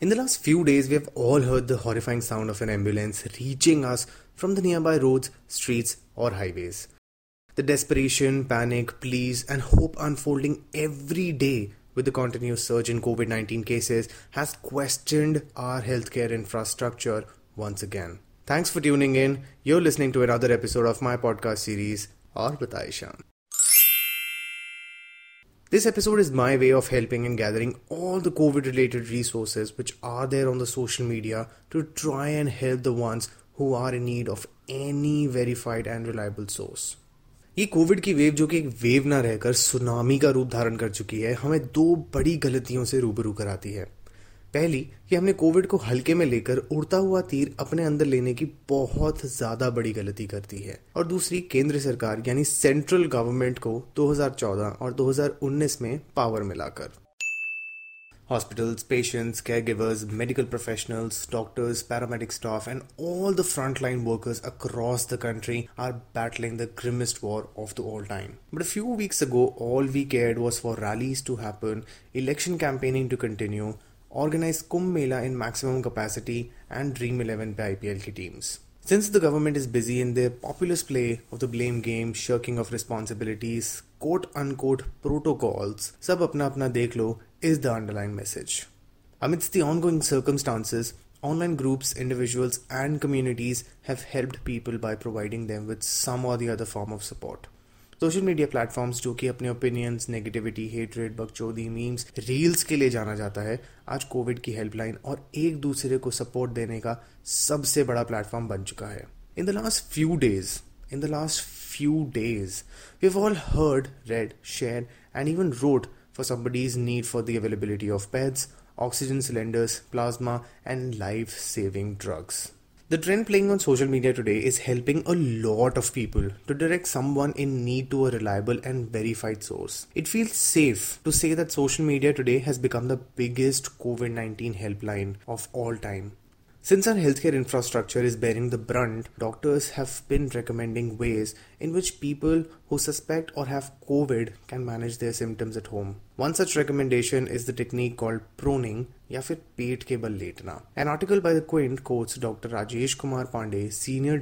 In the last few days, we have all heard the horrifying sound of an ambulance reaching us from the nearby roads, streets, or highways. The desperation, panic, pleas, and hope unfolding every day with the continuous surge in COVID 19 cases has questioned our healthcare infrastructure once again. Thanks for tuning in. You're listening to another episode of my podcast series, Aur Batai Shan. This episode is my way of helping and gathering all the COVID related resources which are there on the social media to try and help the ones who are in need of any verified and reliable source. ये Covid की wave जो कि एक wave ना रहकर tsunami का रूप धारण कर चुकी है हमें दो बड़ी गलतियों से रूबरू कराती है पहली, कि हमने कोविड को हल्के में लेकर उड़ता हुआ तीर अपने अंदर लेने की बहुत ज़्यादा बड़ी गलती कर दी है। और दूसरी, केंद्र सरकार, यानी सेंट्रल गवर्नमेंट को 2014 और 2019 में पावर मिलाकर। Hospitals, patients care givers medical professionals doctors paramedic staff and all the frontline workers across the country are battling the grimmest war of the all time but few weeks ago all we care was for rallies to happen election campaigning to continue organize Kumbh Mela in maximum capacity, and Dream 11 by IPL teams. Since the government is busy in their populist play of the blame game, shirking of responsibilities, quote unquote protocols, sab apna apna dekh lo is the underlying message. Amidst the ongoing circumstances, online groups, individuals, and communities have helped people by providing them with some or the other form of support. Social media platforms जो कि अपने opinions negativity hatred बकचोदी memes reels के लिए जाना जाता है, आज कोविड की हेल्पलाइन और एक दूसरे को सपोर्ट देने का सबसे बड़ा प्लेटफॉर्म बन चुका है। In the last few days in the last few days we all heard red share and even road for somebody's need for the availability of beds oxygen cylinders plasma and life saving drugs The trend playing on social media today is helping a lot of people to direct someone in need to a reliable and verified source. It feels safe to say that social media today has become the biggest COVID 19 helpline of all time. Since our healthcare infrastructure is bearing the brunt, doctors have been recommending ways in which people who suspect or have COVID can manage their symptoms at home. One such recommendation is the technique called proning, या फिर पेट के बल लेटना an article by the Quint quotes doctor Rajesh Kumar Pandey senior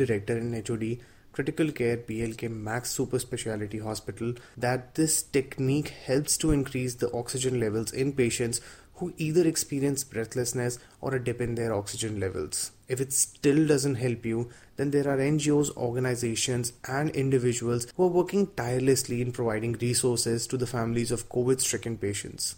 critical care BLK Max Super Speciality Hospital that this technique helps to increase the oxygen levels in patients who either experience breathlessness or a dip in their oxygen levels. If it still doesn't help you, then there are NGOs, organizations, and individuals who are working tirelessly in providing resources to the families of COVID stricken patients.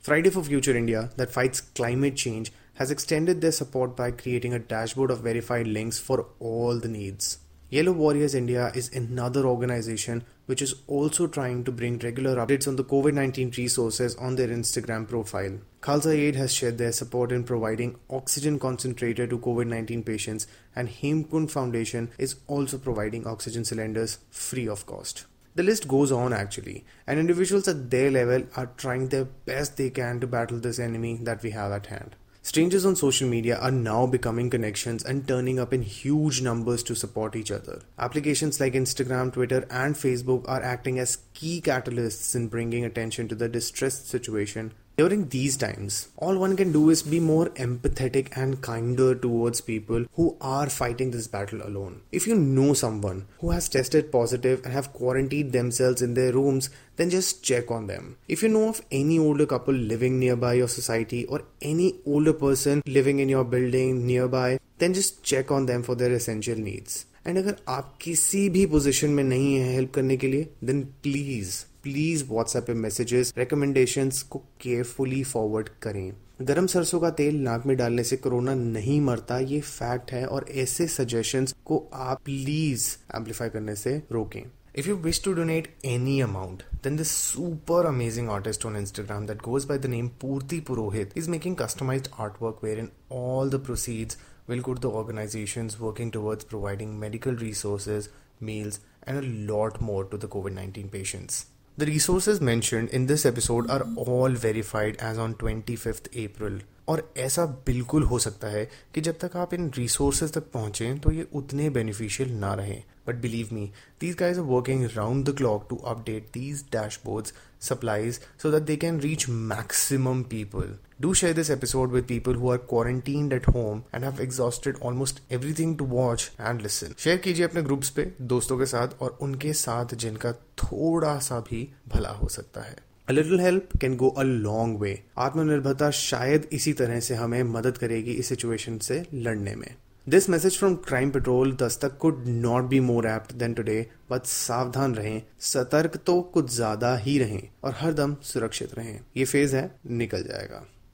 Friday for Future India, that fights climate change, has extended their support by creating a dashboard of verified links for all the needs. Yellow Warriors India is another organization which is also trying to bring regular updates on the COVID 19 resources on their Instagram profile. Khalsa Aid has shared their support in providing oxygen concentrator to COVID 19 patients, and Hemkund Foundation is also providing oxygen cylinders free of cost. The list goes on actually, and individuals at their level are trying their best they can to battle this enemy that we have at hand. Strangers on social media are now becoming connections and turning up in huge numbers to support each other. Applications like Instagram, Twitter, and Facebook are acting as key catalysts in bringing attention to the distressed situation during these times, all one can do is be more empathetic and kinder towards people who are fighting this battle alone. If you know someone who has tested positive and have quarantined themselves in their rooms, then just check on them. If you know of any older couple living nearby your society or any older person living in your building nearby, then just check on them for their essential needs. And अगर आप किसी भी position में नहीं है help करने के लिए देन प्लीज please WhatsApp पे मैसेजेस रिकमेंडेशंस को केयरफुली फॉरवर्ड करें गरम सरसों का तेल नाक में डालने से कोरोना नहीं मरता ये फैक्ट है और ऐसे सजेशंस को आप प्लीज़ एम्पलीफाई करने से रोकें If you wish to donate any amount, then this super amazing artist on Instagram that goes by the name Purti Purohit is making customized artwork wherein all the proceeds will go to the organizations working towards providing medical resources, meals, and a lot more to the COVID 19 patients. The resources mentioned in this episode are all verified as on 25th April. और ऐसा बिल्कुल हो सकता है कि जब तक आप इन रिसोर्सेज तक पहुँचे तो ये उतने बेनिफिशियल ना रहे। But believe me these guys are working round the clock to update these dashboards supplies so that they can reach maxim people do share this episode with people who are quarantine at home and have exhausted almost everything to watch and listen share कीजिए अपने groups पे, दोस्तों के साथ, और उनके साथ जिनका थोड़ा सा भी भला हो सकता है। A little help can go a long way. आत्मनिर्भरता शायद इसी तरह से हमें मदद करेगी इस सिचुएशन से लड़ने में this message from crime patrol Dastak could not be more apt than today but सावधान रहें सतर्क तो कुछ ज़्यादा ही रहें और हर दम सुरक्षित रहें ये फ़ेज़ है निकल जाएगा